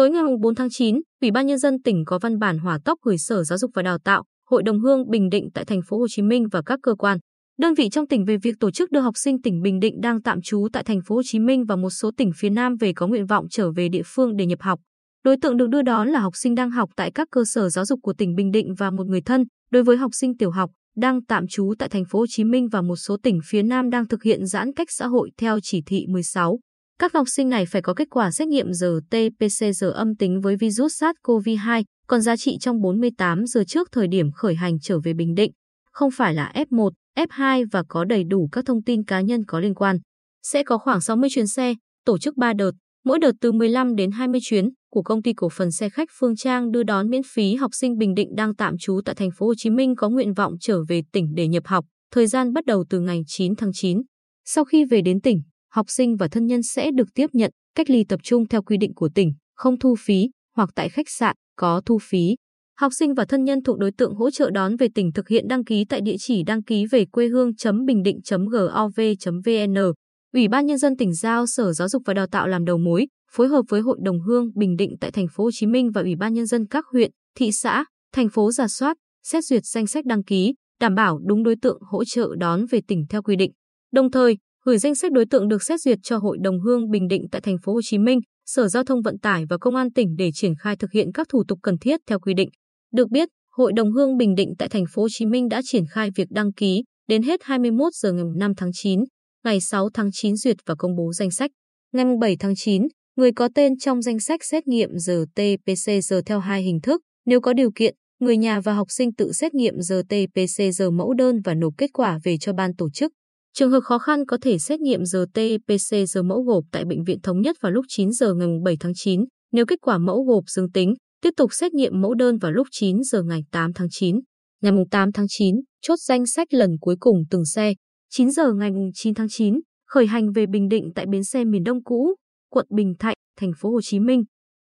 Tối ngày 4 tháng 9, Ủy ban nhân dân tỉnh có văn bản hỏa tốc gửi Sở Giáo dục và Đào tạo, Hội đồng Hương Bình Định tại thành phố Hồ Chí Minh và các cơ quan, đơn vị trong tỉnh về việc tổ chức đưa học sinh tỉnh Bình Định đang tạm trú tại thành phố Hồ Chí Minh và một số tỉnh phía Nam về có nguyện vọng trở về địa phương để nhập học. Đối tượng được đưa đón là học sinh đang học tại các cơ sở giáo dục của tỉnh Bình Định và một người thân. Đối với học sinh tiểu học đang tạm trú tại thành phố Hồ Chí Minh và một số tỉnh phía Nam đang thực hiện giãn cách xã hội theo chỉ thị 16. Các học sinh này phải có kết quả xét nghiệm RT-PCR âm tính với virus SARS-CoV-2, còn giá trị trong 48 giờ trước thời điểm khởi hành trở về Bình Định, không phải là F1, F2 và có đầy đủ các thông tin cá nhân có liên quan. Sẽ có khoảng 60 chuyến xe, tổ chức 3 đợt, mỗi đợt từ 15 đến 20 chuyến của công ty cổ phần xe khách Phương Trang đưa đón miễn phí học sinh Bình Định đang tạm trú tại thành phố Hồ Chí Minh có nguyện vọng trở về tỉnh để nhập học, thời gian bắt đầu từ ngày 9 tháng 9. Sau khi về đến tỉnh, học sinh và thân nhân sẽ được tiếp nhận, cách ly tập trung theo quy định của tỉnh, không thu phí, hoặc tại khách sạn có thu phí. Học sinh và thân nhân thuộc đối tượng hỗ trợ đón về tỉnh thực hiện đăng ký tại địa chỉ đăng ký về quê hương.bình định.gov.vn. Ủy ban nhân dân tỉnh giao Sở Giáo dục và Đào tạo làm đầu mối, phối hợp với Hội đồng Hương Bình Định tại thành phố Hồ Chí Minh và Ủy ban nhân dân các huyện, thị xã, thành phố giả soát, xét duyệt danh sách đăng ký, đảm bảo đúng đối tượng hỗ trợ đón về tỉnh theo quy định. Đồng thời, gửi danh sách đối tượng được xét duyệt cho Hội đồng Hương Bình Định tại thành phố Hồ Chí Minh, Sở Giao thông Vận tải và Công an tỉnh để triển khai thực hiện các thủ tục cần thiết theo quy định. Được biết, Hội đồng Hương Bình Định tại thành phố Hồ Chí Minh đã triển khai việc đăng ký đến hết 21 giờ ngày 5 tháng 9, ngày 6 tháng 9 duyệt và công bố danh sách. Ngày 7 tháng 9, người có tên trong danh sách xét nghiệm RT-PCR theo hai hình thức. Nếu có điều kiện, người nhà và học sinh tự xét nghiệm RT-PCR mẫu đơn và nộp kết quả về cho ban tổ chức. Trường hợp khó khăn có thể xét nghiệm RT-PCR mẫu gộp tại Bệnh viện Thống nhất vào lúc 9 giờ ngày 7 tháng 9. Nếu kết quả mẫu gộp dương tính, tiếp tục xét nghiệm mẫu đơn vào lúc 9 giờ ngày 8 tháng 9. Ngày 8 tháng 9, chốt danh sách lần cuối cùng từng xe. 9 giờ ngày 9 tháng 9, khởi hành về Bình Định tại bến xe miền Đông cũ, quận Bình Thạnh, thành phố Hồ Chí Minh.